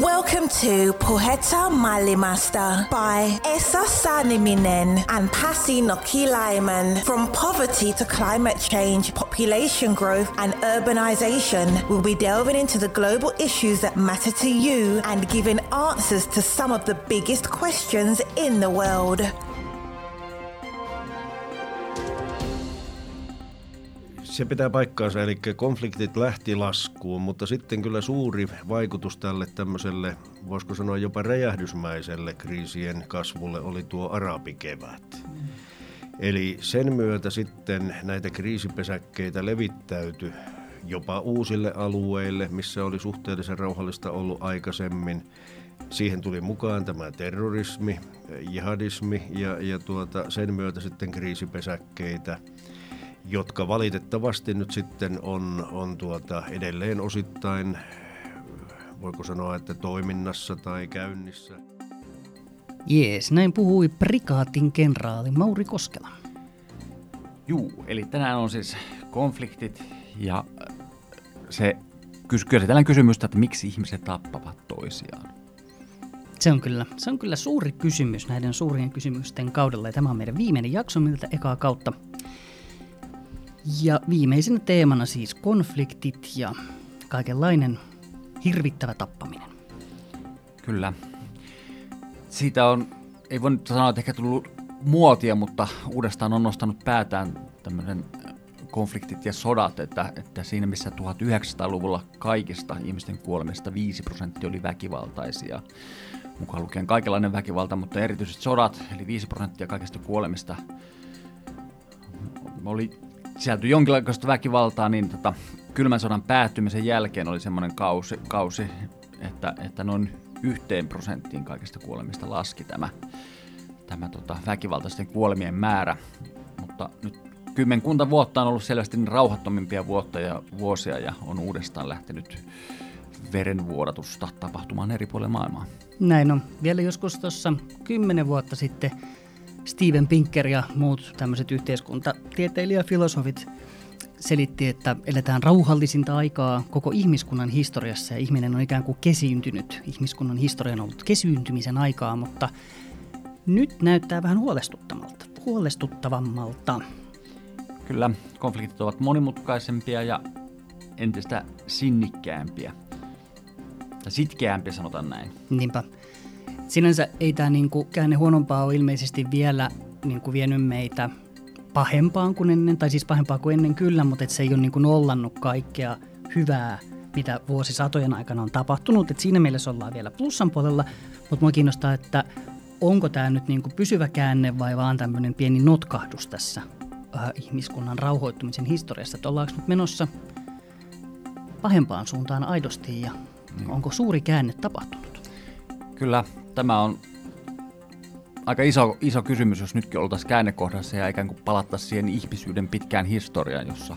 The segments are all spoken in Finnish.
Welcome to Poheta Malimasta by Esa Saniminen and Pasi Nokilaiman. From poverty to climate change, population growth, and urbanization, we'll be delving into the global issues that matter to you and giving answers to some of the biggest questions in the world. Se pitää paikkaansa, eli konfliktit lähti laskuun, mutta sitten kyllä suuri vaikutus tälle tämmöiselle, voisiko sanoa jopa räjähdysmäiselle kriisien kasvulle oli tuo arabikevät. Eli sen myötä sitten näitä kriisipesäkkeitä levittäytyi jopa uusille alueille, missä oli suhteellisen rauhallista ollut aikaisemmin. Siihen tuli mukaan tämä terrorismi, jihadismi ja, ja tuota, sen myötä sitten kriisipesäkkeitä – jotka valitettavasti nyt sitten on, on tuota edelleen osittain, voiko sanoa, että toiminnassa tai käynnissä. Jees, näin puhui prikaatin kenraali Mauri Koskela. Juu, eli tänään on siis konfliktit ja se kysytään kysymystä, että miksi ihmiset tappavat toisiaan. Se on, kyllä, se on kyllä suuri kysymys näiden suurien kysymysten kaudella ja tämä on meidän viimeinen jakso miltä ekaa kautta. Ja viimeisenä teemana siis konfliktit ja kaikenlainen hirvittävä tappaminen. Kyllä. Siitä on, ei voi nyt sanoa, että ehkä tullut muotia, mutta uudestaan on nostanut päätään tämmöinen konfliktit ja sodat, että, että siinä missä 1900-luvulla kaikista ihmisten kuolemista 5 prosenttia oli väkivaltaisia, mukaan lukien kaikenlainen väkivalta, mutta erityisesti sodat, eli 5 prosenttia kaikista kuolemista oli sisältyi jonkinlaista väkivaltaa, niin tota, kylmän sodan päättymisen jälkeen oli semmoinen kausi, kausi että, että noin yhteen prosenttiin kaikista kuolemista laski tämä, tämä tota, väkivaltaisten kuolemien määrä. Mutta nyt kymmenkunta vuotta on ollut selvästi niin rauhattomimpia vuotta ja vuosia ja on uudestaan lähtenyt verenvuodatusta tapahtumaan eri puolilla maailmaa. Näin on. Vielä joskus tuossa kymmenen vuotta sitten Steven Pinker ja muut tämmöiset yhteiskuntatieteilijä-filosofit selitti, että eletään rauhallisinta aikaa koko ihmiskunnan historiassa ja ihminen on ikään kuin kesiyntynyt. Ihmiskunnan historia on ollut kesyyntymisen aikaa, mutta nyt näyttää vähän huolestuttavalta. huolestuttavammalta. Kyllä, konfliktit ovat monimutkaisempia ja entistä sinnikkäämpiä. Tai sitkeämpiä sanotaan näin. Niinpä. Sinänsä ei tämä niinku käänne huonompaa ole ilmeisesti vielä niinku vienyt meitä pahempaan kuin ennen, tai siis pahempaa kuin ennen kyllä, mutta et se ei ole niinku nollannut kaikkea hyvää, mitä vuosisatojen aikana on tapahtunut. Et siinä mielessä ollaan vielä plussan puolella, mutta mua kiinnostaa, että onko tämä nyt niinku pysyvä käänne vai vaan tämmöinen pieni notkahdus tässä äh, ihmiskunnan rauhoittumisen historiassa, että ollaanko nyt menossa pahempaan suuntaan aidosti ja mm. onko suuri käänne tapahtunut? Kyllä, tämä on aika iso, iso kysymys, jos nytkin oltaisiin käännekohdassa ja ikään kuin palattaisiin siihen ihmisyyden pitkään historiaan, jossa,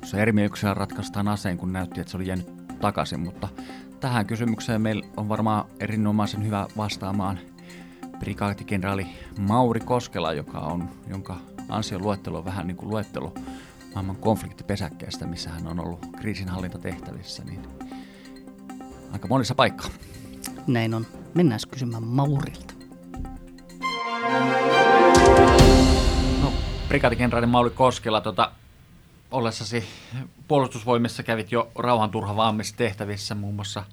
jossa erimielisyyksiä ratkaistaan aseen, kun näytti, että se oli jäänyt takaisin. Mutta tähän kysymykseen meillä on varmaan erinomaisen hyvä vastaamaan prikaatikenraali Mauri Koskela, joka on, jonka ansioluettelo on vähän niin kuin luettelo maailman konfliktipesäkkeestä, missä hän on ollut kriisinhallintatehtävissä, niin aika monissa paikkaa. Näin on. Mennään kysymään Maurilta. No, brigadikenraali Mauli Koskela, tota, ollessasi puolustusvoimissa kävit jo rauhanturhavaammissa tehtävissä muun muassa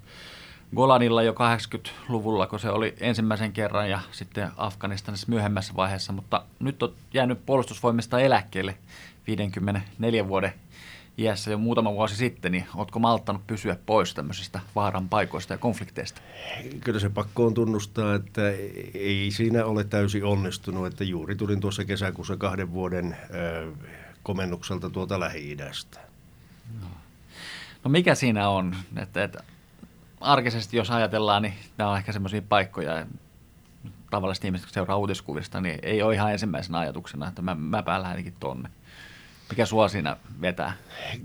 Golanilla jo 80-luvulla, kun se oli ensimmäisen kerran ja sitten Afganistanissa myöhemmässä vaiheessa, mutta nyt on jäänyt puolustusvoimista eläkkeelle 54 vuoden iässä jo muutama vuosi sitten, niin oletko malttanut pysyä pois tämmöisistä vaaran paikoista ja konflikteista? Kyllä se pakko on tunnustaa, että ei siinä ole täysin onnistunut, että juuri tulin tuossa kesäkuussa kahden vuoden komennukselta tuolta Lähi-idästä. No. no mikä siinä on, että, että arkisesti jos ajatellaan, niin nämä on ehkä semmoisia paikkoja, tavallisesti ihmiset, kun seuraa uutiskuvista, niin ei ole ihan ensimmäisenä ajatuksena, että mä, mä päällä ainakin tonne. Mikä sua siinä vetää?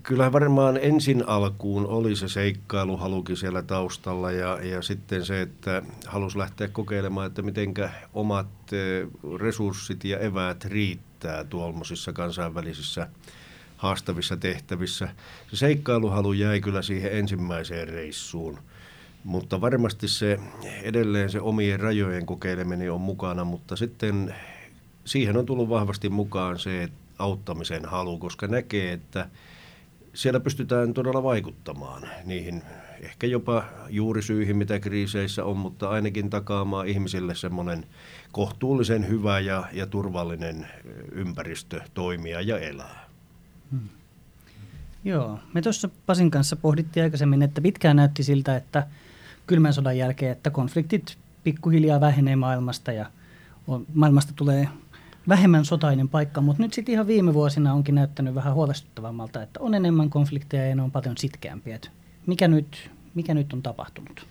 Kyllä varmaan ensin alkuun oli se seikkailuhalukin siellä taustalla ja, ja sitten se, että halusi lähteä kokeilemaan, että mitenkä omat eh, resurssit ja eväät riittää tuolmoisissa kansainvälisissä haastavissa tehtävissä. Se seikkailuhalu jäi kyllä siihen ensimmäiseen reissuun. Mutta varmasti se edelleen se omien rajojen kokeileminen on mukana, mutta sitten siihen on tullut vahvasti mukaan se auttamisen halu, koska näkee, että siellä pystytään todella vaikuttamaan niihin ehkä jopa juurisyihin, mitä kriiseissä on, mutta ainakin takaamaan ihmisille semmoinen kohtuullisen hyvä ja, ja turvallinen ympäristö toimia ja elää. Hmm. Joo, me tuossa Pasin kanssa pohdittiin aikaisemmin, että pitkään näytti siltä, että kylmän sodan jälkeen, että konfliktit pikkuhiljaa vähenee maailmasta ja maailmasta tulee vähemmän sotainen paikka, mutta nyt sitten ihan viime vuosina onkin näyttänyt vähän huolestuttavammalta, että on enemmän konflikteja ja ne on paljon sitkeämpiä. Mikä nyt, mikä nyt on tapahtunut?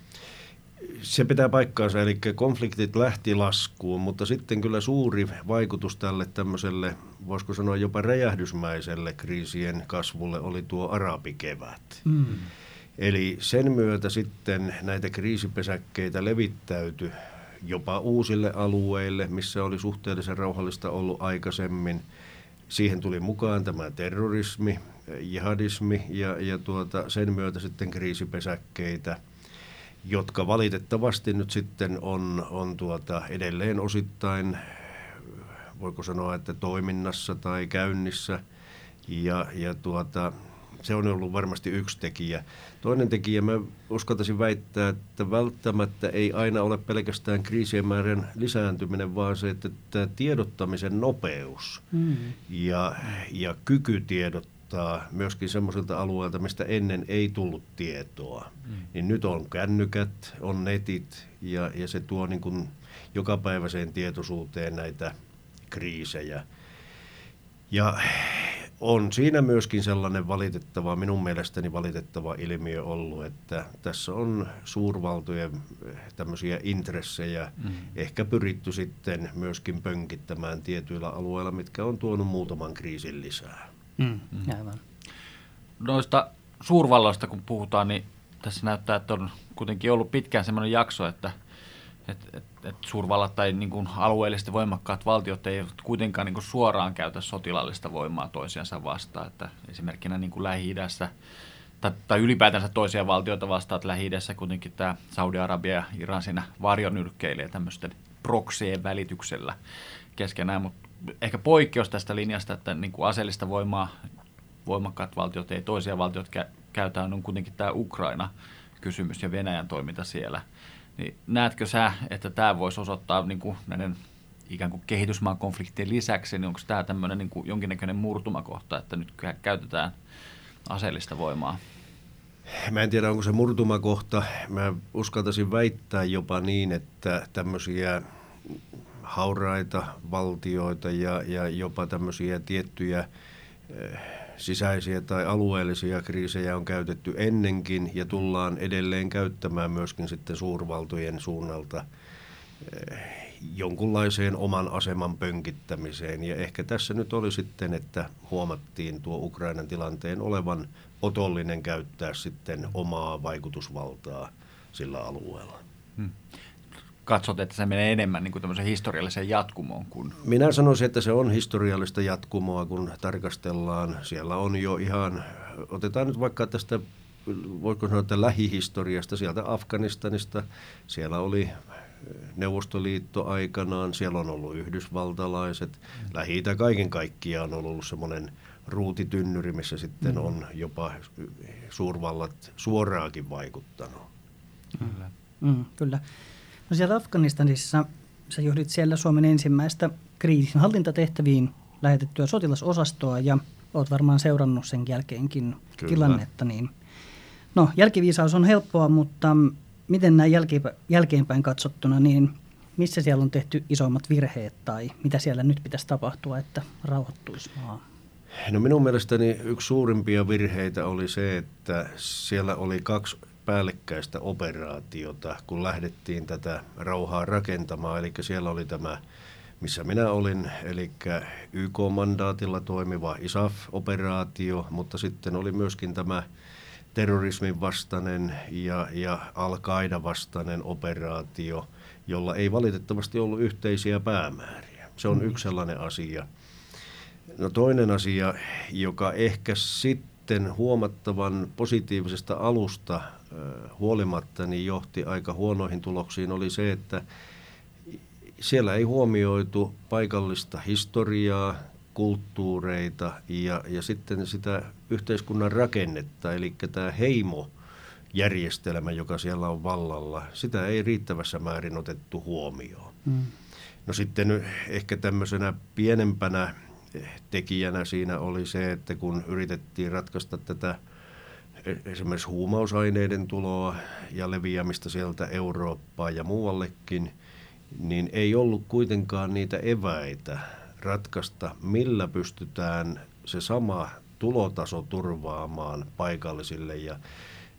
Se pitää paikkaansa, eli konfliktit lähti laskuun, mutta sitten kyllä suuri vaikutus tälle tämmöiselle, voisiko sanoa jopa räjähdysmäiselle kriisien kasvulle oli tuo arabikevät. Mm. Eli sen myötä sitten näitä kriisipesäkkeitä levittäytyi jopa uusille alueille, missä oli suhteellisen rauhallista ollut aikaisemmin. Siihen tuli mukaan tämä terrorismi, jihadismi ja, ja tuota, sen myötä sitten kriisipesäkkeitä, jotka valitettavasti nyt sitten on, on tuota edelleen osittain, voiko sanoa, että toiminnassa tai käynnissä. Ja, ja tuota, se on ollut varmasti yksi tekijä. Toinen tekijä, mä uskaltaisin väittää, että välttämättä ei aina ole pelkästään kriisien määrän lisääntyminen, vaan se, että tämä tiedottamisen nopeus mm. ja, ja kyky tiedottaa myöskin semmoisilta alueilta, mistä ennen ei tullut tietoa. Mm. Niin nyt on kännykät, on netit ja, ja se tuo niin kuin jokapäiväiseen tietoisuuteen näitä kriisejä. Ja on siinä myöskin sellainen valitettava, minun mielestäni valitettava ilmiö ollut, että tässä on suurvaltojen eh, tämmöisiä intressejä mm. ehkä pyritty sitten myöskin pönkittämään tietyillä alueilla, mitkä on tuonut muutaman kriisin lisää. Mm. Mm. Aivan. Noista suurvalloista kun puhutaan, niin tässä näyttää, että on kuitenkin ollut pitkään sellainen jakso, että – että et, et suurvallat tai niin kuin alueellisesti voimakkaat valtiot ei kuitenkaan niin kuin suoraan käytä sotilaallista voimaa toisiansa vastaan. Että esimerkkinä niin kuin Lähi-idässä tai, tai ylipäätänsä toisia valtioita vastaan, että Lähi-idässä kuitenkin tämä Saudi-Arabia ja Iran siinä varjonyrkkeilee tämmöisten proksien välityksellä keskenään, mutta ehkä poikkeus tästä linjasta, että niin kuin aseellista voimaa voimakkaat valtiot ei toisia valtioita kä- käytä, on kuitenkin tämä Ukraina-kysymys ja Venäjän toiminta siellä – niin näetkö sä, että tämä voisi osoittaa niin kuin näiden ikään kuin kehitysmaan konfliktien lisäksi, niin onko tämä tämmöinen niin kuin jonkinnäköinen murtumakohta, että nyt käytetään aseellista voimaa? Mä en tiedä, onko se murtumakohta. Mä uskaltaisin väittää jopa niin, että tämmöisiä hauraita valtioita ja, ja jopa tämmöisiä tiettyjä eh, sisäisiä tai alueellisia kriisejä on käytetty ennenkin ja tullaan edelleen käyttämään myöskin sitten suurvaltojen suunnalta eh, jonkunlaiseen oman aseman pönkittämiseen. Ja ehkä tässä nyt oli sitten, että huomattiin tuo Ukrainan tilanteen olevan otollinen käyttää sitten omaa vaikutusvaltaa sillä alueella. Hmm katsot, että se menee enemmän niin kuin tämmöiseen historialliseen jatkumoon? Kuin... Minä sanoisin, että se on historiallista jatkumoa, kun tarkastellaan. Siellä on jo ihan, otetaan nyt vaikka tästä, voiko sanoa, että lähihistoriasta, sieltä Afganistanista. Siellä oli Neuvostoliitto aikanaan, siellä on ollut yhdysvaltalaiset. Lähi kaiken kaikkiaan on ollut semmoinen ruutitynnyri, missä sitten mm. on jopa suurvallat suoraakin vaikuttanut. Kyllä. Mm, kyllä. No siellä Afganistanissa sä johdit siellä Suomen ensimmäistä kriisinhallintatehtäviin lähetettyä sotilasosastoa ja oot varmaan seurannut sen jälkeenkin Kyllä. tilannetta. Niin, no, jälkiviisaus on helppoa, mutta miten näin jälkeenpäin katsottuna, niin missä siellä on tehty isoimmat virheet tai mitä siellä nyt pitäisi tapahtua, että rauhoittuisi maa? No minun mielestäni yksi suurimpia virheitä oli se, että siellä oli kaksi päällekkäistä operaatiota, kun lähdettiin tätä rauhaa rakentamaan. Eli siellä oli tämä, missä minä olin, eli YK-mandaatilla toimiva ISAF-operaatio, mutta sitten oli myöskin tämä terrorismin vastainen ja, ja al vastainen operaatio, jolla ei valitettavasti ollut yhteisiä päämääriä. Se on mm. yksi sellainen asia. No toinen asia, joka ehkä sitten sitten huomattavan positiivisesta alusta huolimatta niin johti aika huonoihin tuloksiin oli se, että siellä ei huomioitu paikallista historiaa, kulttuureita ja, ja sitten sitä yhteiskunnan rakennetta, eli tämä heimo järjestelmä, joka siellä on vallalla, sitä ei riittävässä määrin otettu huomioon. Mm. No sitten ehkä tämmöisenä pienempänä tekijänä siinä oli se, että kun yritettiin ratkaista tätä esimerkiksi huumausaineiden tuloa ja leviämistä sieltä Eurooppaan ja muuallekin, niin ei ollut kuitenkaan niitä eväitä ratkaista, millä pystytään se sama tulotaso turvaamaan paikallisille. Ja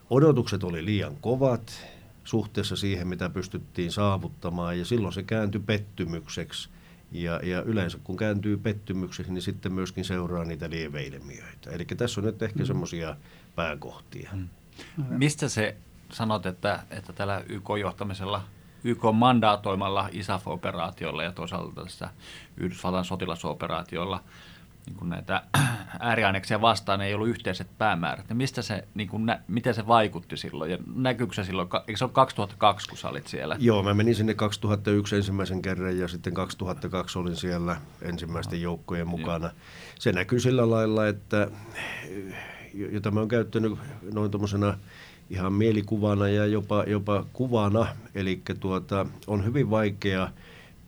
odotukset oli liian kovat suhteessa siihen, mitä pystyttiin saavuttamaan, ja silloin se kääntyi pettymykseksi. Ja, ja yleensä kun kääntyy pettymykseksi, niin sitten myöskin seuraa niitä lieveilmiöitä. Eli tässä on nyt ehkä mm. semmoisia pääkohtia. Mm. Mistä se sanot, että, että tällä YK-johtamisella YK mandaatoimalla ISAF-operaatiolla ja toisaalta tässä Yhdysvaltain sotilasoperaatiolla niin kuin näitä ääriaineksia vastaan ei ollut yhteiset päämäärät. Ja mistä se, niin kuin, nä, miten se vaikutti silloin ja näkyykö se silloin, eikö se ole 2002, kun sä olit siellä? Joo, mä menin sinne 2001 ensimmäisen kerran ja sitten 2002 olin siellä ensimmäisten joukkojen mukana. Se näkyy sillä lailla, että jota mä oon käyttänyt noin tuommoisena ihan mielikuvana ja jopa, jopa kuvana. Eli tuota, on hyvin vaikea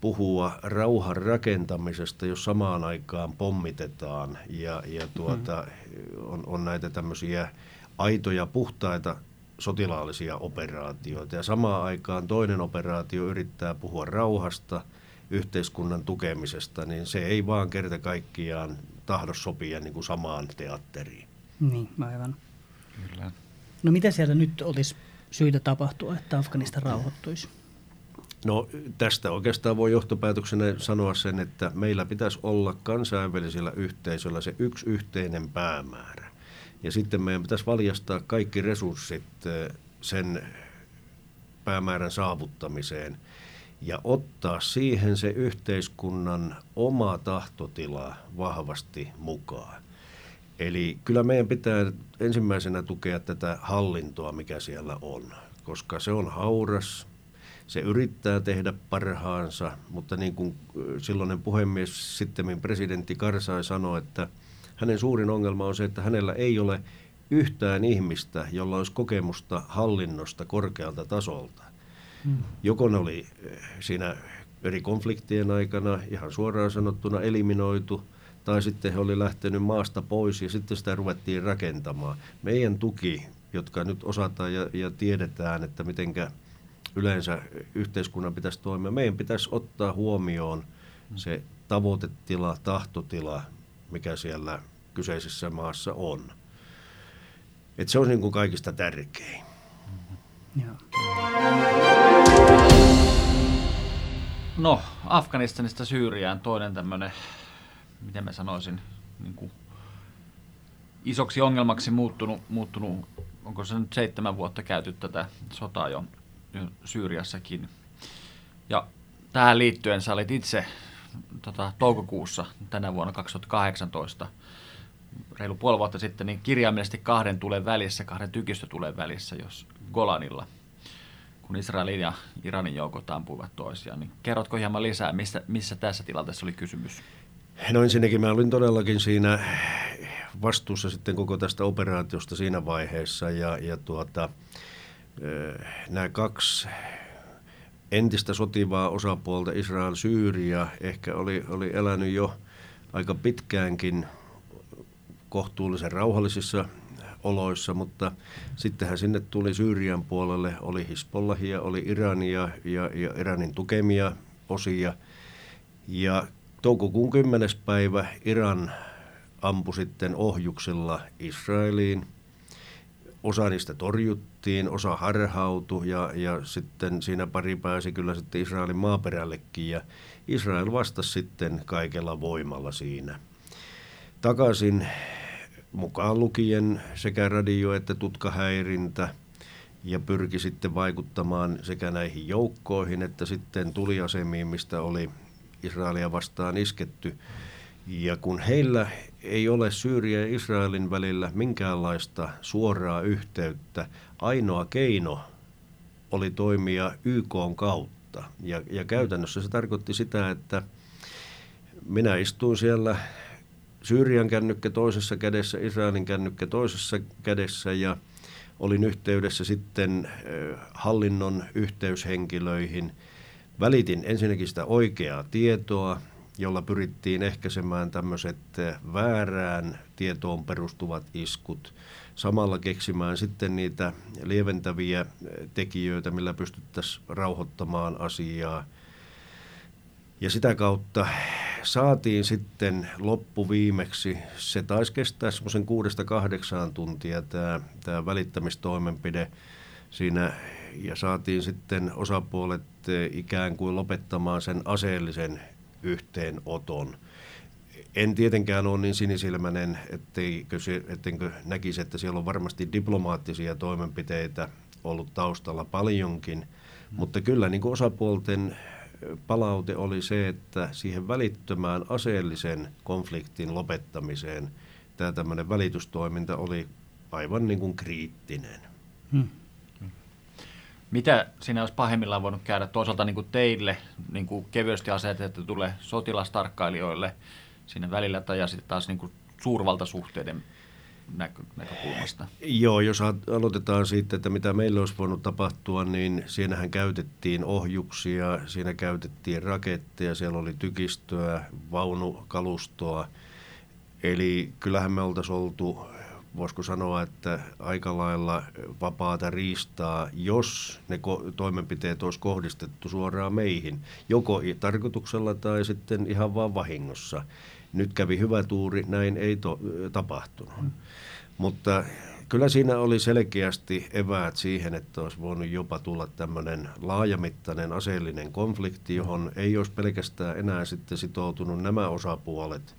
puhua rauhan rakentamisesta, jos samaan aikaan pommitetaan ja, ja tuota, mm. on, on näitä tämmöisiä aitoja, puhtaita sotilaallisia operaatioita. Ja samaan aikaan toinen operaatio yrittää puhua rauhasta, yhteiskunnan tukemisesta, niin se ei vaan kerta kaikkiaan tahdo sopia niin kuin samaan teatteriin. Niin, aivan. Kyllä. No mitä siellä nyt olisi syytä tapahtua, että Afganistan rauhoittuisi? No tästä oikeastaan voi johtopäätöksenä sanoa sen, että meillä pitäisi olla kansainvälisillä yhteisöillä se yksi yhteinen päämäärä. Ja sitten meidän pitäisi valjastaa kaikki resurssit eh, sen päämäärän saavuttamiseen ja ottaa siihen se yhteiskunnan oma tahtotila vahvasti mukaan. Eli kyllä meidän pitää ensimmäisenä tukea tätä hallintoa, mikä siellä on, koska se on hauras, se yrittää tehdä parhaansa, mutta niin kuin silloinen puhemies, sitten presidentti Karsai sanoi, että hänen suurin ongelma on se, että hänellä ei ole yhtään ihmistä, jolla olisi kokemusta hallinnosta korkealta tasolta. Hmm. Joko ne oli siinä eri konfliktien aikana ihan suoraan sanottuna eliminoitu – tai sitten he oli lähtenyt maasta pois ja sitten sitä ruvettiin rakentamaan. Meidän tuki, jotka nyt osataan ja, ja tiedetään, että mitenkä yleensä yhteiskunnan pitäisi toimia, meidän pitäisi ottaa huomioon se tavoitetila, tahtotila, mikä siellä kyseisessä maassa on. Et se on niin kuin kaikista tärkein. No, Afganistanista Syyriään toinen tämmöinen miten mä sanoisin, niin kuin isoksi ongelmaksi muuttunut, muuttunut, onko se nyt seitsemän vuotta käyty tätä sotaa jo, jo Syyriassakin. Ja tähän liittyen sä olit itse tota, toukokuussa tänä vuonna 2018, reilu puoli vuotta sitten, niin kirjaimellisesti kahden tulen välissä, kahden tykistötulen välissä, jos Golanilla, kun Israelin ja Iranin joukot ampuivat toisiaan. Niin kerrotko hieman lisää, missä, missä tässä tilanteessa oli kysymys? No ensinnäkin mä olin todellakin siinä vastuussa sitten koko tästä operaatiosta siinä vaiheessa ja, ja tuota, nämä kaksi entistä sotivaa osapuolta, Israel, Syyria, ehkä oli, oli elänyt jo aika pitkäänkin kohtuullisen rauhallisissa oloissa, mutta sittenhän sinne tuli Syyrian puolelle, oli Hisbollahia, oli Irania ja, ja Iranin tukemia osia. Ja toukokuun 10. päivä Iran ampui sitten ohjuksella Israeliin. Osa niistä torjuttiin, osa harhautui ja, ja sitten siinä pari pääsi kyllä sitten Israelin maaperällekin ja Israel vastasi sitten kaikella voimalla siinä. Takaisin mukaan lukien sekä radio- että tutkahäirintä ja pyrki sitten vaikuttamaan sekä näihin joukkoihin että sitten tuliasemiin, mistä oli Israelia vastaan isketty. Ja kun heillä ei ole Syyrian ja Israelin välillä minkäänlaista suoraa yhteyttä. Ainoa keino oli toimia YK kautta. Ja, ja käytännössä se tarkoitti sitä, että minä istuin siellä Syyrian kännykkä toisessa kädessä, Israelin kännykkä toisessa kädessä ja olin yhteydessä sitten hallinnon yhteyshenkilöihin. Välitin ensinnäkin sitä oikeaa tietoa, jolla pyrittiin ehkäisemään tämmöiset väärään tietoon perustuvat iskut. Samalla keksimään sitten niitä lieventäviä tekijöitä, millä pystyttäisiin rauhoittamaan asiaa. Ja sitä kautta saatiin sitten loppuviimeksi, se taisi kestää semmoisen kuudesta kahdeksaan tuntia tämä, tämä välittämistoimenpide siinä ja saatiin sitten osapuolet ikään kuin lopettamaan sen aseellisen yhteenoton. En tietenkään ole niin sinisilmäinen, etteikö, ettenkö näkisi, että siellä on varmasti diplomaattisia toimenpiteitä ollut taustalla paljonkin, mutta kyllä niin kuin osapuolten palaute oli se, että siihen välittömään aseellisen konfliktin lopettamiseen tämä tämmöinen välitystoiminta oli aivan niin kuin kriittinen. Hmm. Mitä siinä olisi pahimmillaan voinut käydä toisaalta niin kuin teille niin kuin kevyesti asetettu tulee sotilastarkkailijoille siinä välillä tai ja sitten taas niin kuin suurvaltasuhteiden näkö, näkökulmasta? Joo, jos aloitetaan siitä, että mitä meillä olisi voinut tapahtua, niin siinähän käytettiin ohjuksia, siinä käytettiin raketteja, siellä oli tykistöä, vaunukalustoa. Eli kyllähän me oltaisiin oltu, voisiko sanoa, että aika lailla vapaata riistaa, jos ne toimenpiteet olisi kohdistettu suoraan meihin, joko tarkoituksella tai sitten ihan vaan vahingossa. Nyt kävi hyvä tuuri, näin ei to, tapahtunut. Mm. Mutta kyllä siinä oli selkeästi eväät siihen, että olisi voinut jopa tulla tämmöinen laajamittainen aseellinen konflikti, johon ei olisi pelkästään enää sitten sitoutunut nämä osapuolet,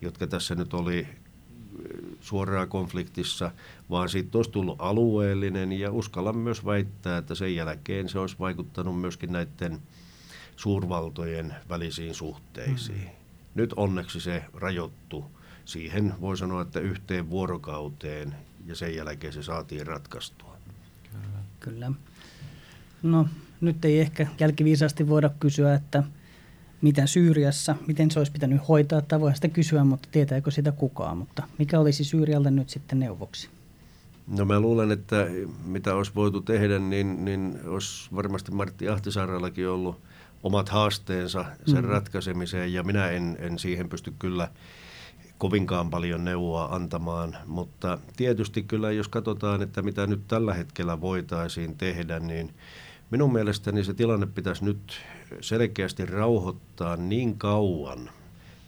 jotka tässä nyt oli suoraan konfliktissa, vaan siitä olisi tullut alueellinen ja uskallan myös väittää, että sen jälkeen se olisi vaikuttanut myöskin näiden suurvaltojen välisiin suhteisiin. Mm. Nyt onneksi se rajoittu siihen, voi sanoa, että yhteen vuorokauteen ja sen jälkeen se saatiin ratkaistua. Kyllä. Kyllä. No nyt ei ehkä jälkiviisaasti voida kysyä, että miten Syyriassa, miten se olisi pitänyt hoitaa, tai voi sitä kysyä, mutta tietääkö sitä kukaan, mutta mikä olisi Syyrialle nyt sitten neuvoksi? No mä luulen, että mitä olisi voitu tehdä, niin, niin olisi varmasti Martti Ahtisaarallakin ollut omat haasteensa sen mm. ratkaisemiseen ja minä en, en siihen pysty kyllä kovinkaan paljon neuvoa antamaan, mutta tietysti kyllä jos katsotaan, että mitä nyt tällä hetkellä voitaisiin tehdä, niin minun mielestäni se tilanne pitäisi nyt selkeästi rauhoittaa niin kauan,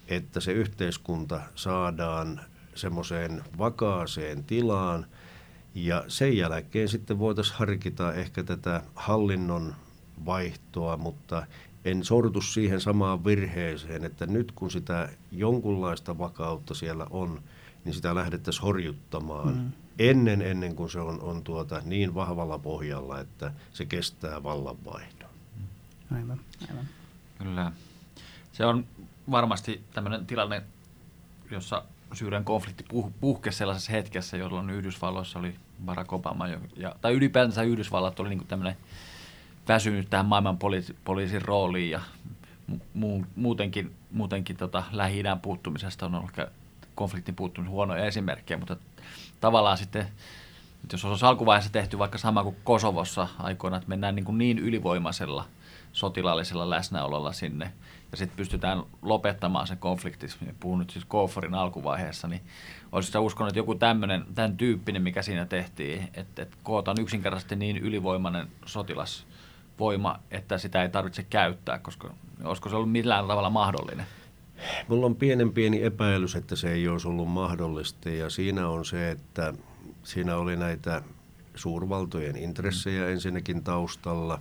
että se yhteiskunta saadaan semmoiseen vakaaseen tilaan ja sen jälkeen sitten voitaisiin harkita ehkä tätä hallinnon vaihtoa, mutta en sortu siihen samaan virheeseen, että nyt kun sitä jonkunlaista vakautta siellä on, niin sitä lähdettäisiin horjuttamaan mm. Ennen, ennen kuin se on, on tuota niin vahvalla pohjalla, että se kestää vallanvaihdon. Aivan, aivan. Kyllä. Se on varmasti tämmöinen tilanne, jossa Syyrian konflikti puh- puhkesi sellaisessa hetkessä, jolloin Yhdysvalloissa oli Barack Obama, ja, tai ylipäänsä Yhdysvallat oli niin tämmöinen väsynyt tähän maailman poliisi, poliisin rooliin ja mu, muutenkin, muutenkin tota, lähi puuttumisesta on ollut konfliktin puuttumisen huonoja esimerkkejä, mutta tavallaan sitten, jos olisi alkuvaiheessa tehty vaikka sama kuin Kosovossa aikoina, että mennään niin, kuin niin ylivoimaisella sotilaallisella läsnäololla sinne ja sitten pystytään lopettamaan se konflikti, puhun nyt siis Koforin alkuvaiheessa, niin olisi uskonut, että joku tämmöinen, tämän tyyppinen, mikä siinä tehtiin, että, että kootaan yksinkertaisesti niin ylivoimainen sotilas voima, että sitä ei tarvitse käyttää, koska olisiko se ollut millään tavalla mahdollinen? Mulla on pienen pieni epäilys, että se ei olisi ollut mahdollista ja siinä on se, että siinä oli näitä suurvaltojen intressejä ensinnäkin taustalla.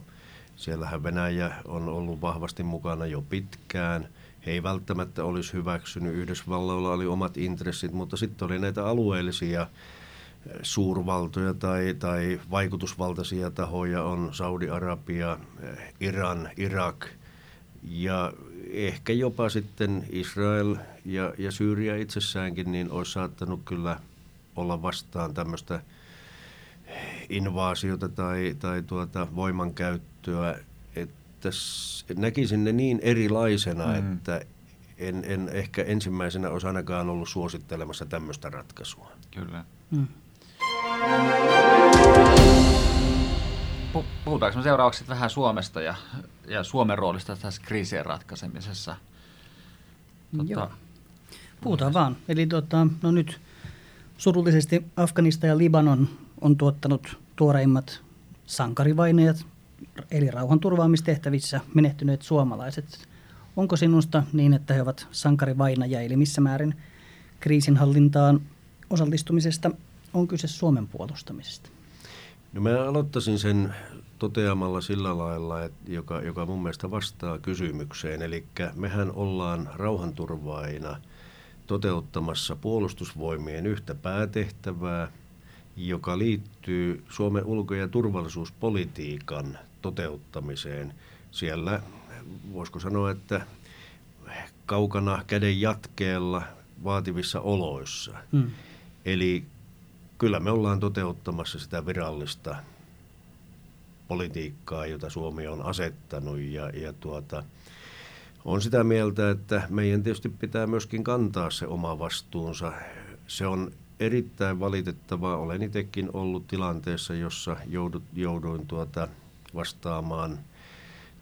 Siellähän Venäjä on ollut vahvasti mukana jo pitkään. He ei välttämättä olisi hyväksynyt. Yhdysvalloilla oli omat intressit, mutta sitten oli näitä alueellisia suurvaltoja tai, tai vaikutusvaltaisia tahoja on Saudi-Arabia, Iran, Irak. Ja ehkä jopa sitten Israel ja, ja Syyria itsessäänkin, niin olisi saattanut kyllä olla vastaan tämmöistä invaasiota tai, tai tuota voimankäyttöä, että näkisin ne niin erilaisena, mm. että en, en ehkä ensimmäisenä osanakaan ollut suosittelemassa tämmöistä ratkaisua. Kyllä. Mm. Puhutaanko me seuraavaksi vähän Suomesta ja, ja Suomen roolista tässä kriisien ratkaisemisessa? Tota, Joo. Puhutaan vaan. Eli tota, no nyt surullisesti Afganista ja Libanon on tuottanut tuoreimmat sankarivaineet, eli rauhanturvaamistehtävissä menehtyneet suomalaiset. Onko sinusta niin, että he ovat sankarivainajia, eli missä määrin kriisinhallintaan osallistumisesta on kyse Suomen puolustamisesta? No mä aloittaisin sen toteamalla sillä lailla, että joka, joka mun mielestä vastaa kysymykseen. Eli mehän ollaan rauhanturvaina toteuttamassa puolustusvoimien yhtä päätehtävää, joka liittyy Suomen ulko- ja turvallisuuspolitiikan toteuttamiseen. Siellä voisiko sanoa, että kaukana käden jatkeella vaativissa oloissa. Hmm. Eli kyllä me ollaan toteuttamassa sitä virallista politiikkaa, jota Suomi on asettanut ja, ja tuota, on sitä mieltä, että meidän tietysti pitää myöskin kantaa se oma vastuunsa. Se on erittäin valitettavaa. Olen itsekin ollut tilanteessa, jossa joudut, jouduin tuota vastaamaan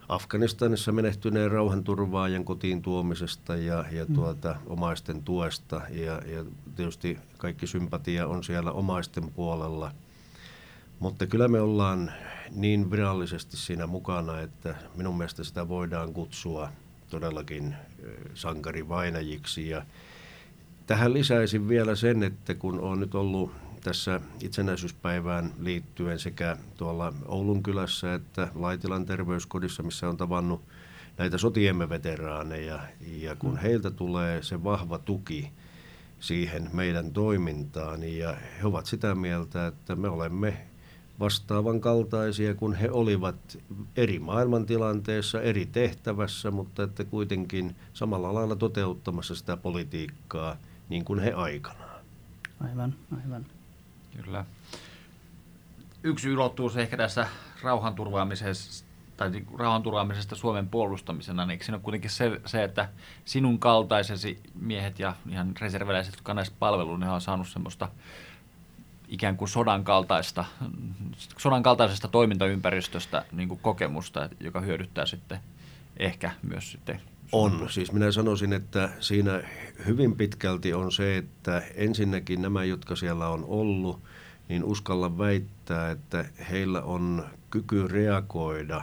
Afganistanissa menehtyneen rauhanturvaajan kotiin tuomisesta ja, ja mm. tuota, omaisten tuesta. Ja, ja tietysti kaikki sympatia on siellä omaisten puolella. Mutta kyllä me ollaan niin virallisesti siinä mukana, että minun mielestä sitä voidaan kutsua todellakin sankarivainajiksi. Ja tähän lisäisin vielä sen, että kun on nyt ollut tässä itsenäisyyspäivään liittyen sekä tuolla Oulun kylässä että Laitilan terveyskodissa, missä on tavannut näitä sotiemme veteraaneja. Ja kun mm. heiltä tulee se vahva tuki siihen meidän toimintaan, ja he ovat sitä mieltä, että me olemme vastaavan kaltaisia kuin he olivat eri maailmantilanteessa, eri tehtävässä, mutta että kuitenkin samalla lailla toteuttamassa sitä politiikkaa niin kuin he aikanaan. Aivan, aivan. Kyllä. Yksi ulottuvuus ehkä tässä rauhanturvaamisessa tai niin rauhanturvaamisesta Suomen puolustamisena, niin siinä on kuitenkin se, se, että sinun kaltaisesi miehet ja ihan reserviläiset, jotka näissä palveluun, ne on saanut semmoista ikään kuin sodan, kaltaista, sodan kaltaisesta toimintaympäristöstä niin kuin kokemusta, joka hyödyttää sitten ehkä myös sitten on. Siis minä sanoisin, että siinä hyvin pitkälti on se, että ensinnäkin nämä, jotka siellä on ollut, niin uskalla väittää, että heillä on kyky reagoida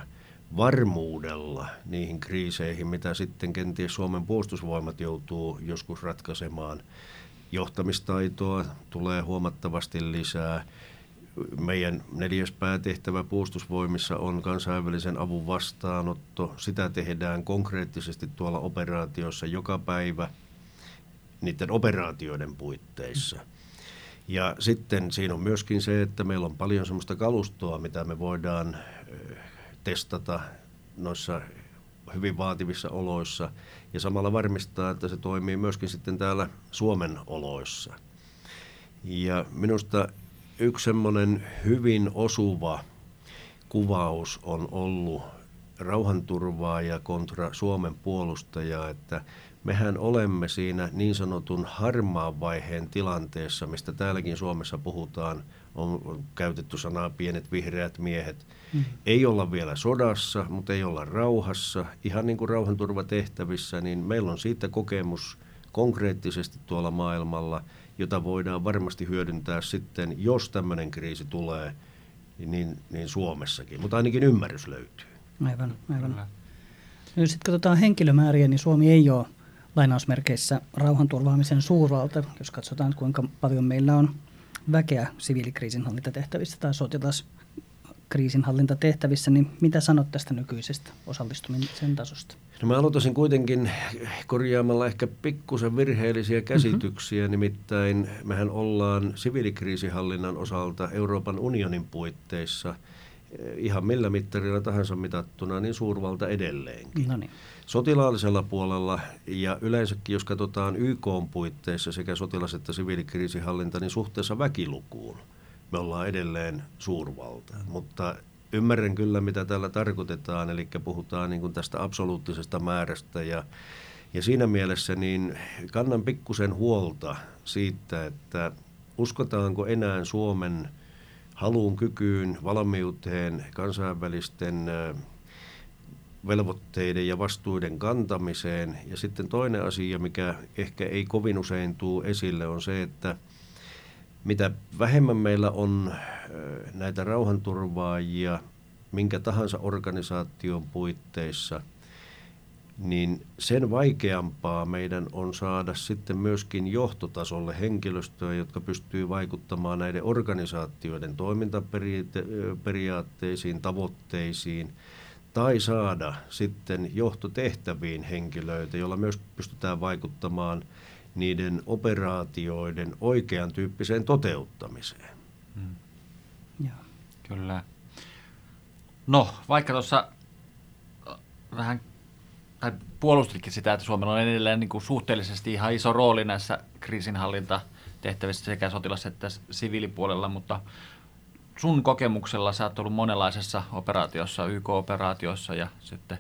varmuudella niihin kriiseihin, mitä sitten kenties Suomen puolustusvoimat joutuu joskus ratkaisemaan. Johtamistaitoa tulee huomattavasti lisää meidän neljäs päätehtävä puolustusvoimissa on kansainvälisen avun vastaanotto. Sitä tehdään konkreettisesti tuolla operaatiossa joka päivä niiden operaatioiden puitteissa. Ja sitten siinä on myöskin se, että meillä on paljon sellaista kalustoa, mitä me voidaan testata noissa hyvin vaativissa oloissa ja samalla varmistaa, että se toimii myöskin sitten täällä Suomen oloissa. Ja minusta yksi semmoinen hyvin osuva kuvaus on ollut rauhanturvaaja kontra Suomen puolustaja, että mehän olemme siinä niin sanotun harmaan vaiheen tilanteessa, mistä täälläkin Suomessa puhutaan, on käytetty sanaa pienet vihreät miehet. Mm. Ei olla vielä sodassa, mutta ei olla rauhassa. Ihan niin kuin rauhanturvatehtävissä, niin meillä on siitä kokemus konkreettisesti tuolla maailmalla – jota voidaan varmasti hyödyntää sitten, jos tämmöinen kriisi tulee, niin, niin Suomessakin. Mutta ainakin ymmärrys löytyy. Aivan, aivan. Jos sitten katsotaan henkilömääriä, niin Suomi ei ole lainausmerkeissä rauhanturvaamisen suurvalta, jos katsotaan kuinka paljon meillä on väkeä siviilikriisinhallintatehtävissä tai sotilas kriisinhallintatehtävissä, niin mitä sanot tästä nykyisestä osallistumisen tasosta? No mä aloitaisin kuitenkin korjaamalla ehkä pikkusen virheellisiä käsityksiä, mm-hmm. nimittäin mehän ollaan siviilikriisihallinnan osalta Euroopan unionin puitteissa ihan millä mittarilla tahansa mitattuna, niin suurvalta edelleenkin. No niin. Sotilaallisella puolella ja yleensäkin, jos katsotaan YK puitteissa sekä sotilas- että siviilikriisihallinta, niin suhteessa väkilukuun me ollaan edelleen suurvalta. Mutta ymmärrän kyllä, mitä täällä tarkoitetaan, eli puhutaan niin kuin tästä absoluuttisesta määrästä ja, ja siinä mielessä niin kannan pikkusen huolta siitä, että uskotaanko enää Suomen haluun, kykyyn, valmiuteen, kansainvälisten velvoitteiden ja vastuiden kantamiseen. Ja sitten toinen asia, mikä ehkä ei kovin usein tule esille, on se, että mitä vähemmän meillä on näitä rauhanturvaajia minkä tahansa organisaation puitteissa, niin sen vaikeampaa meidän on saada sitten myöskin johtotasolle henkilöstöä, jotka pystyy vaikuttamaan näiden organisaatioiden toimintaperiaatteisiin, tavoitteisiin – tai saada sitten johtotehtäviin henkilöitä, joilla myös pystytään vaikuttamaan niiden operaatioiden oikean tyyppiseen toteuttamiseen. Hmm. Ja. Kyllä. No, vaikka tuossa äh, vähän tai puolustitkin sitä, että Suomella on edelleen niin kuin suhteellisesti ihan iso rooli näissä kriisinhallintatehtävissä sekä sotilas- että siviilipuolella, mutta sun kokemuksella sä oot ollut monenlaisessa operaatiossa, YK-operaatiossa ja sitten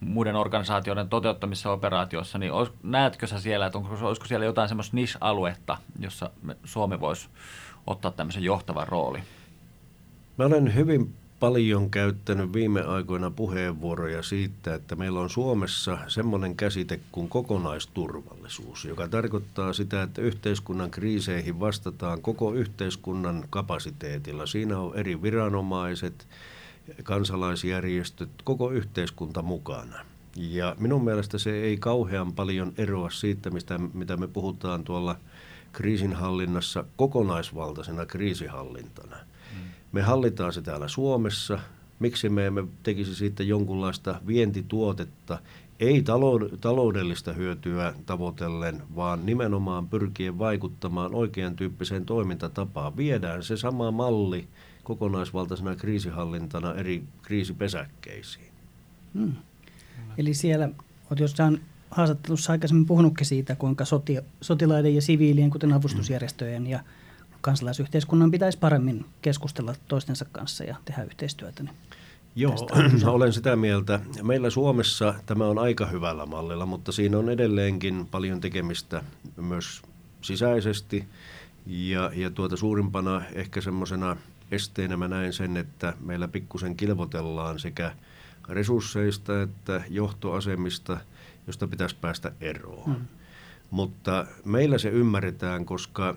muiden organisaatioiden toteuttamissa operaatioissa, niin olis, näetkö sä siellä, että onko, olisiko siellä jotain semmoista niche-aluetta, jossa Suomi voisi ottaa tämmöisen johtavan rooli? Mä olen hyvin paljon käyttänyt viime aikoina puheenvuoroja siitä, että meillä on Suomessa semmoinen käsite kuin kokonaisturvallisuus, joka tarkoittaa sitä, että yhteiskunnan kriiseihin vastataan koko yhteiskunnan kapasiteetilla. Siinä on eri viranomaiset, kansalaisjärjestöt, koko yhteiskunta mukana. Ja minun mielestä se ei kauhean paljon eroa siitä, mistä, mitä me puhutaan tuolla kriisinhallinnassa kokonaisvaltaisena kriisihallintana – me hallitaan se täällä Suomessa. Miksi me emme tekisi siitä jonkunlaista vientituotetta, ei taloudellista hyötyä tavoitellen, vaan nimenomaan pyrkien vaikuttamaan oikean tyyppiseen toimintatapaan. Viedään se sama malli kokonaisvaltaisena kriisihallintana eri kriisipesäkkeisiin. Hmm. Eli siellä, olet jossain haastattelussa aikaisemmin puhunutkin siitä, kuinka soti, sotilaiden ja siviilien, kuten avustusjärjestöjen ja kansalaisyhteiskunnan pitäisi paremmin keskustella toistensa kanssa ja tehdä yhteistyötä. Niin Joo, olen sitä mieltä. Meillä Suomessa tämä on aika hyvällä mallilla, mutta siinä on edelleenkin paljon tekemistä myös sisäisesti. Ja, ja tuota suurimpana ehkä semmoisena esteenä mä näen sen, että meillä pikkusen kilvotellaan sekä resursseista että johtoasemista, josta pitäisi päästä eroon. Hmm. Mutta meillä se ymmärretään, koska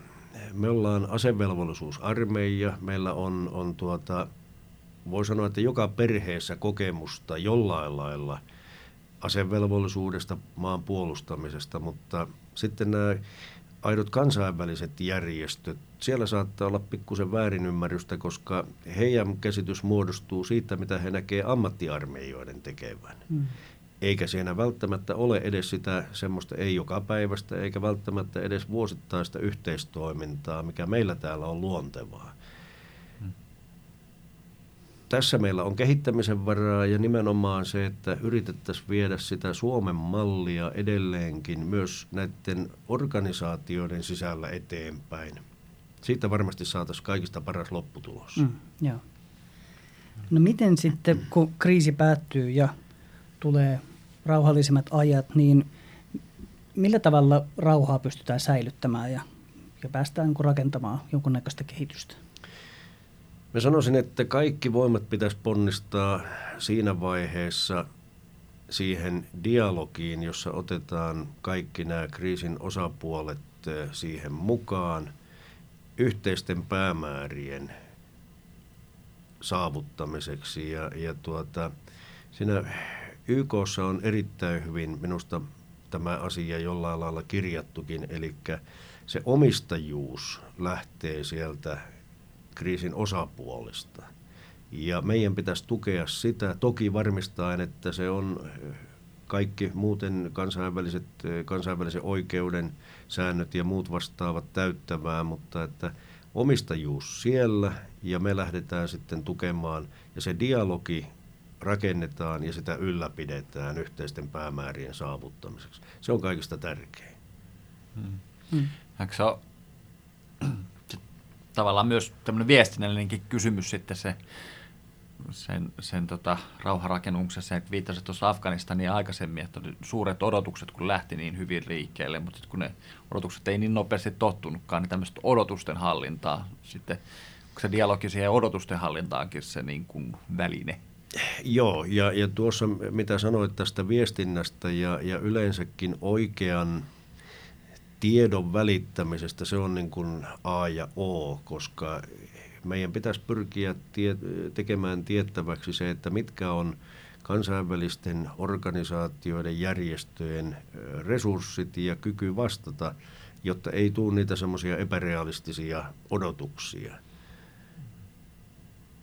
me ollaan asevelvollisuusarmeija, meillä on, on tuota, voi sanoa, että joka perheessä kokemusta jollain lailla asevelvollisuudesta, maan puolustamisesta, mutta sitten nämä aidot kansainväliset järjestöt, siellä saattaa olla pikkusen väärinymmärrystä, koska heidän käsitys muodostuu siitä, mitä he näkevät ammattiarmeijoiden tekevän. Mm eikä siinä välttämättä ole edes sitä semmoista ei joka päivästä eikä välttämättä edes vuosittaista yhteistoimintaa, mikä meillä täällä on luontevaa. Tässä meillä on kehittämisen varaa ja nimenomaan se, että yritettäisiin viedä sitä Suomen mallia edelleenkin myös näiden organisaatioiden sisällä eteenpäin. Siitä varmasti saataisiin kaikista paras lopputulos. Mm, joo. No miten sitten, kun kriisi päättyy ja tulee rauhallisimmat ajat, niin millä tavalla rauhaa pystytään säilyttämään ja, ja päästään rakentamaan jonkunnäköistä kehitystä? Mä sanoisin, että kaikki voimat pitäisi ponnistaa siinä vaiheessa siihen dialogiin, jossa otetaan kaikki nämä kriisin osapuolet eh, siihen mukaan yhteisten päämäärien saavuttamiseksi. Ja, ja tuota, siinä YKssa on erittäin hyvin minusta tämä asia jollain lailla kirjattukin, eli se omistajuus lähtee sieltä kriisin osapuolista. Ja meidän pitäisi tukea sitä, toki varmistaen, että se on kaikki muuten kansainväliset, kansainvälisen oikeuden säännöt ja muut vastaavat täyttävää, mutta että omistajuus siellä ja me lähdetään sitten tukemaan. Ja se dialogi rakennetaan ja sitä ylläpidetään yhteisten päämäärien saavuttamiseksi. Se on kaikista tärkein. Hmm. Hmm. se on tavallaan myös tämmöinen viestinnällinenkin kysymys sitten se, sen, sen tota, rauharakennuksessa, että viittasit tuossa Afganistania aikaisemmin, että suuret odotukset kun lähti niin hyvin liikkeelle, mutta kun ne odotukset ei niin nopeasti tottunutkaan, niin tämmöistä odotusten hallintaa sitten, onko se dialogi siihen odotusten hallintaankin se niin kuin väline? Joo, ja, ja tuossa mitä sanoit tästä viestinnästä ja, ja yleensäkin oikean tiedon välittämisestä, se on niin kuin A ja O, koska meidän pitäisi pyrkiä tie, tekemään tiettäväksi se, että mitkä on kansainvälisten organisaatioiden, järjestöjen resurssit ja kyky vastata, jotta ei tule niitä semmoisia epärealistisia odotuksia –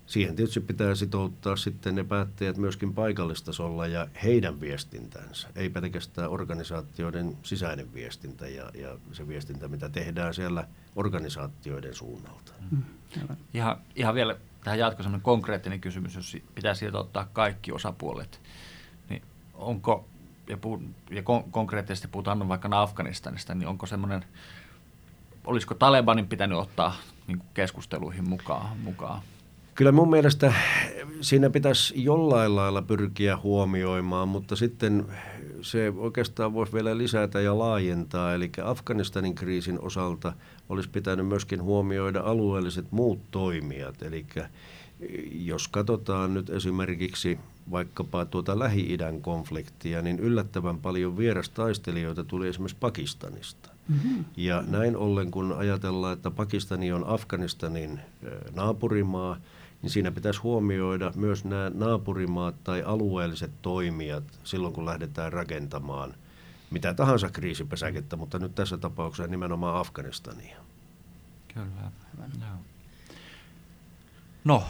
siihen tietysti pitää sitouttaa sitten ne päättäjät myöskin paikallistasolla ja heidän viestintänsä, ei pelkästään organisaatioiden sisäinen viestintä ja, ja se viestintä, mitä tehdään siellä organisaatioiden suunnalta. Mm, ihan, ihan vielä tähän jatko sellainen konkreettinen kysymys, jos pitää sieltä ottaa kaikki osapuolet, niin onko, ja, puh, ja kon, konkreettisesti puhutaan vaikka Afganistanista, niin onko semmoinen, olisiko Talebanin pitänyt ottaa niin keskusteluihin mukaan? mukaan? Kyllä mun mielestä siinä pitäisi jollain lailla pyrkiä huomioimaan, mutta sitten se oikeastaan voisi vielä lisätä ja laajentaa. Eli Afganistanin kriisin osalta olisi pitänyt myöskin huomioida alueelliset muut toimijat. Eli jos katsotaan nyt esimerkiksi vaikkapa tuota Lähi-idän konfliktia, niin yllättävän paljon vierastaistelijoita tuli esimerkiksi Pakistanista. Mm-hmm. Ja näin ollen, kun ajatellaan, että Pakistani on Afganistanin naapurimaa, niin siinä pitäisi huomioida myös nämä naapurimaat tai alueelliset toimijat silloin, kun lähdetään rakentamaan mitä tahansa kriisipesäkettä, mutta nyt tässä tapauksessa nimenomaan Afganistania. Kyllä, Joo. No,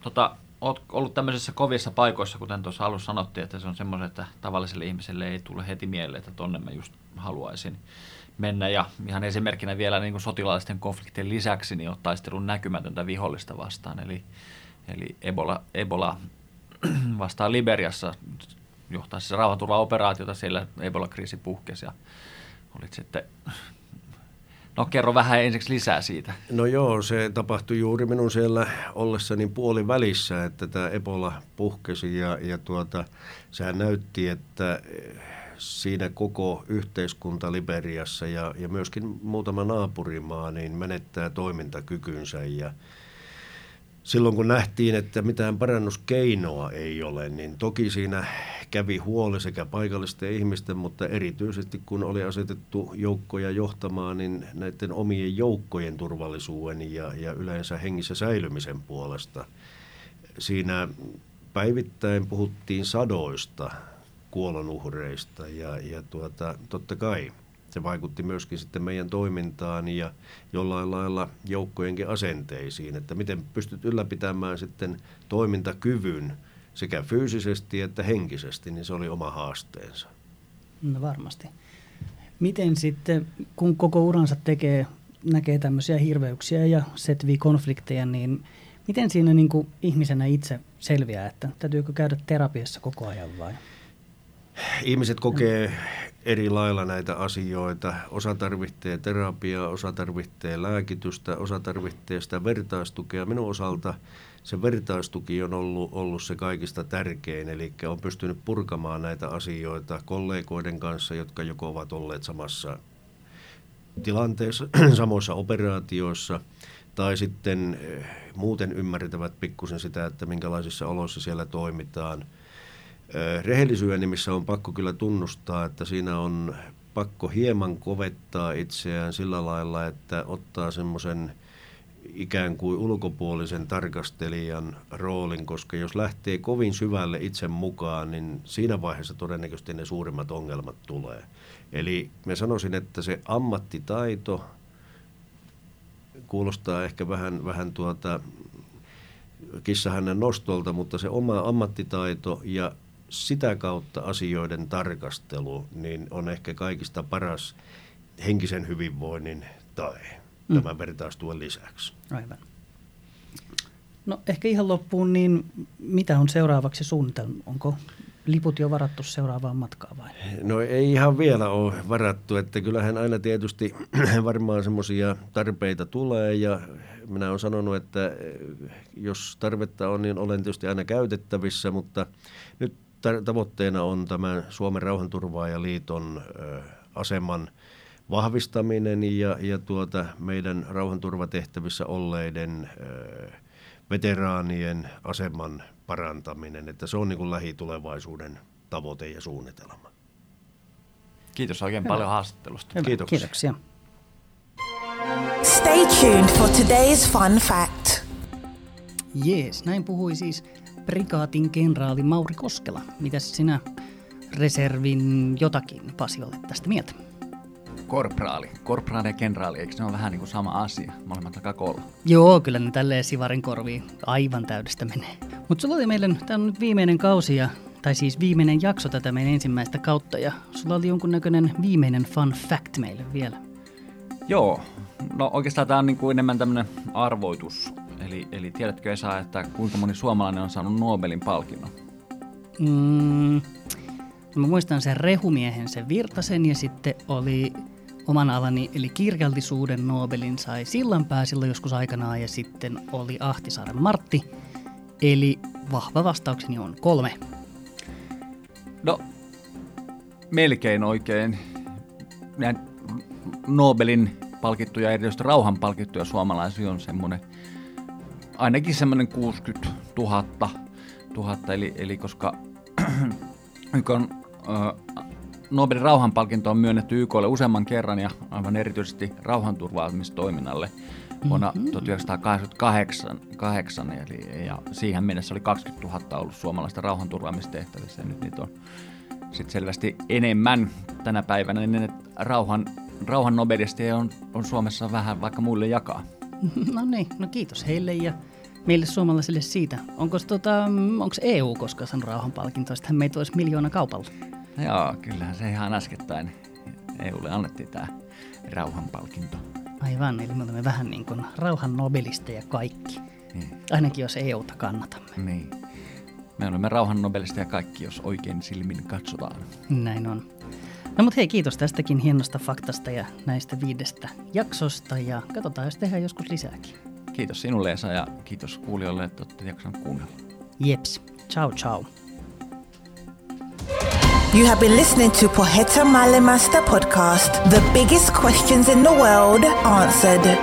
tota, olet ollut tämmöisissä kovissa paikoissa, kuten tuossa alussa sanottiin, että se on semmoinen, että tavalliselle ihmiselle ei tule heti mieleen, että tonne mä just haluaisin mennä. Ja ihan esimerkkinä vielä niin kuin sotilaallisten konfliktien lisäksi niin on taistelun näkymätöntä vihollista vastaan. Eli, eli Ebola, Ebola vastaan Liberiassa johtaa siis rauhanturvaoperaatiota, siellä Ebola-kriisi puhkesi ja olit sitten No kerro vähän ensiksi lisää siitä. No joo, se tapahtui juuri minun siellä ollessani puoli välissä, että tämä Ebola puhkesi ja, ja tuota, sehän näytti, että siinä koko yhteiskunta Liberiassa ja, ja myöskin muutama naapurimaa niin menettää toimintakykynsä ja silloin kun nähtiin, että mitään parannuskeinoa ei ole, niin toki siinä kävi huoli sekä paikallisten ihmisten, mutta erityisesti kun oli asetettu joukkoja johtamaan, niin näiden omien joukkojen turvallisuuden ja, ja yleensä hengissä säilymisen puolesta. Siinä päivittäin puhuttiin sadoista kuolonuhreista ja, ja tuota, totta kai se vaikutti myöskin sitten meidän toimintaan ja jollain lailla joukkojenkin asenteisiin, että miten pystyt ylläpitämään sitten toimintakyvyn sekä fyysisesti että henkisesti, niin se oli oma haasteensa. No varmasti. Miten sitten, kun koko uransa tekee, näkee tämmöisiä hirveyksiä ja setvii konflikteja, niin miten siinä niin kuin ihmisenä itse selviää, että täytyykö käydä terapiassa koko ajan vai? Ihmiset kokee eri lailla näitä asioita. Osa tarvitsee terapiaa, osa tarvitsee lääkitystä, osa tarvitsee sitä vertaistukea. Minun osalta se vertaistuki on ollut, ollut se kaikista tärkein, eli on pystynyt purkamaan näitä asioita kollegoiden kanssa, jotka joko ovat olleet samassa tilanteessa, samoissa operaatioissa, tai sitten eh, muuten ymmärtävät pikkusen sitä, että minkälaisissa oloissa siellä toimitaan – Rehellisyyden nimissä on pakko kyllä tunnustaa, että siinä on pakko hieman kovettaa itseään sillä lailla, että ottaa semmoisen ikään kuin ulkopuolisen tarkastelijan roolin, koska jos lähtee kovin syvälle itse mukaan, niin siinä vaiheessa todennäköisesti ne suurimmat ongelmat tulee. Eli me sanoisin, että se ammattitaito kuulostaa ehkä vähän, vähän tuota kissahännän nostolta, mutta se oma ammattitaito ja sitä kautta asioiden tarkastelu niin on ehkä kaikista paras henkisen hyvinvoinnin tae mm. tämän vertaistuen lisäksi. Aivan. No ehkä ihan loppuun, niin mitä on seuraavaksi suunnitelma? Onko liput jo varattu seuraavaan matkaan vai? No ei ihan vielä ole varattu, että kyllähän aina tietysti varmaan semmoisia tarpeita tulee ja minä olen sanonut, että jos tarvetta on, niin olen tietysti aina käytettävissä, mutta nyt tavoitteena on tämän Suomen rauhanturvaajaliiton aseman vahvistaminen ja, ja tuota, meidän rauhanturvatehtävissä olleiden veteraanien aseman parantaminen, että se on niin kuin lähitulevaisuuden tavoite ja suunnitelma. Kiitos oikein Hyvä. paljon haastattelusta. Hyvä. Kiitoksia. Kiitoksia. Stay tuned for today's fun fact. Jees, näin puhui siis prikaatin kenraali Mauri Koskela. Mitäs sinä reservin jotakin Pasi olet tästä mieltä? Korpraali. Korpraali ja kenraali, eikö ne ole vähän niin kuin sama asia? Molemmat alkaa kolla. Joo, kyllä ne tälleen sivarin korviin aivan täydestä menee. Mutta sulla oli meille, tämä on nyt viimeinen kausi ja tai siis viimeinen jakso tätä meidän ensimmäistä kautta ja sulla oli jonkunnäköinen viimeinen fun fact meille vielä. Joo, no oikeastaan tämä on niin kuin enemmän tämmöinen arvoitus. Eli, eli tiedätkö Esa, että kuinka moni suomalainen on saanut Nobelin palkinnon? Mm, no mä muistan sen rehumiehen, sen Virtasen ja sitten oli oman alani, eli kirjallisuuden Nobelin sai Sillanpää silloin joskus aikanaan ja sitten oli Ahtisaaren Martti. Eli vahva vastaukseni on kolme. No, melkein oikein. Nobelin palkittuja, erityisesti rauhan palkittuja suomalaisia on semmoinen, ainakin semmoinen 60 000, 000 eli, eli koska on, äh, Nobelin rauhanpalkinto on myönnetty YKlle useamman kerran ja aivan erityisesti rauhanturvaamistoiminnalle vuonna mm-hmm. 1988. Eli, ja siihen mennessä oli 20 000 ollut suomalaista rauhanturvaamistehtävissä ja nyt niitä on sitten selvästi enemmän tänä päivänä, niin että rauhan, rauhan Nobelisti on, on Suomessa vähän vaikka muille jakaa. No niin, no kiitos heille ja meille suomalaisille siitä. Onko, tota, onko EU koskaan saanut rauhanpalkintoa? Sittenhän meitä olisi miljoona kaupalla. Joo, kyllähän se ihan äskettäin EUlle annettiin tämä rauhanpalkinto. Aivan, eli me olemme vähän niin kuin rauhan nobelisteja kaikki. Niin. Ainakin jos EUta kannatamme. Niin. Me olemme rauhan nobelisteja kaikki, jos oikein silmin katsotaan. Näin on. No mutta hei, kiitos tästäkin hienosta faktasta ja näistä viidestä jaksosta ja katsotaan, jos tehdään joskus lisääkin. Kiitos sinulle Esa ja kiitos kuulijoille, että olette jaksanut kuunnella. Jeps. Ciao, ciao. You have been listening to Poheta Master podcast, the biggest questions in the world answered.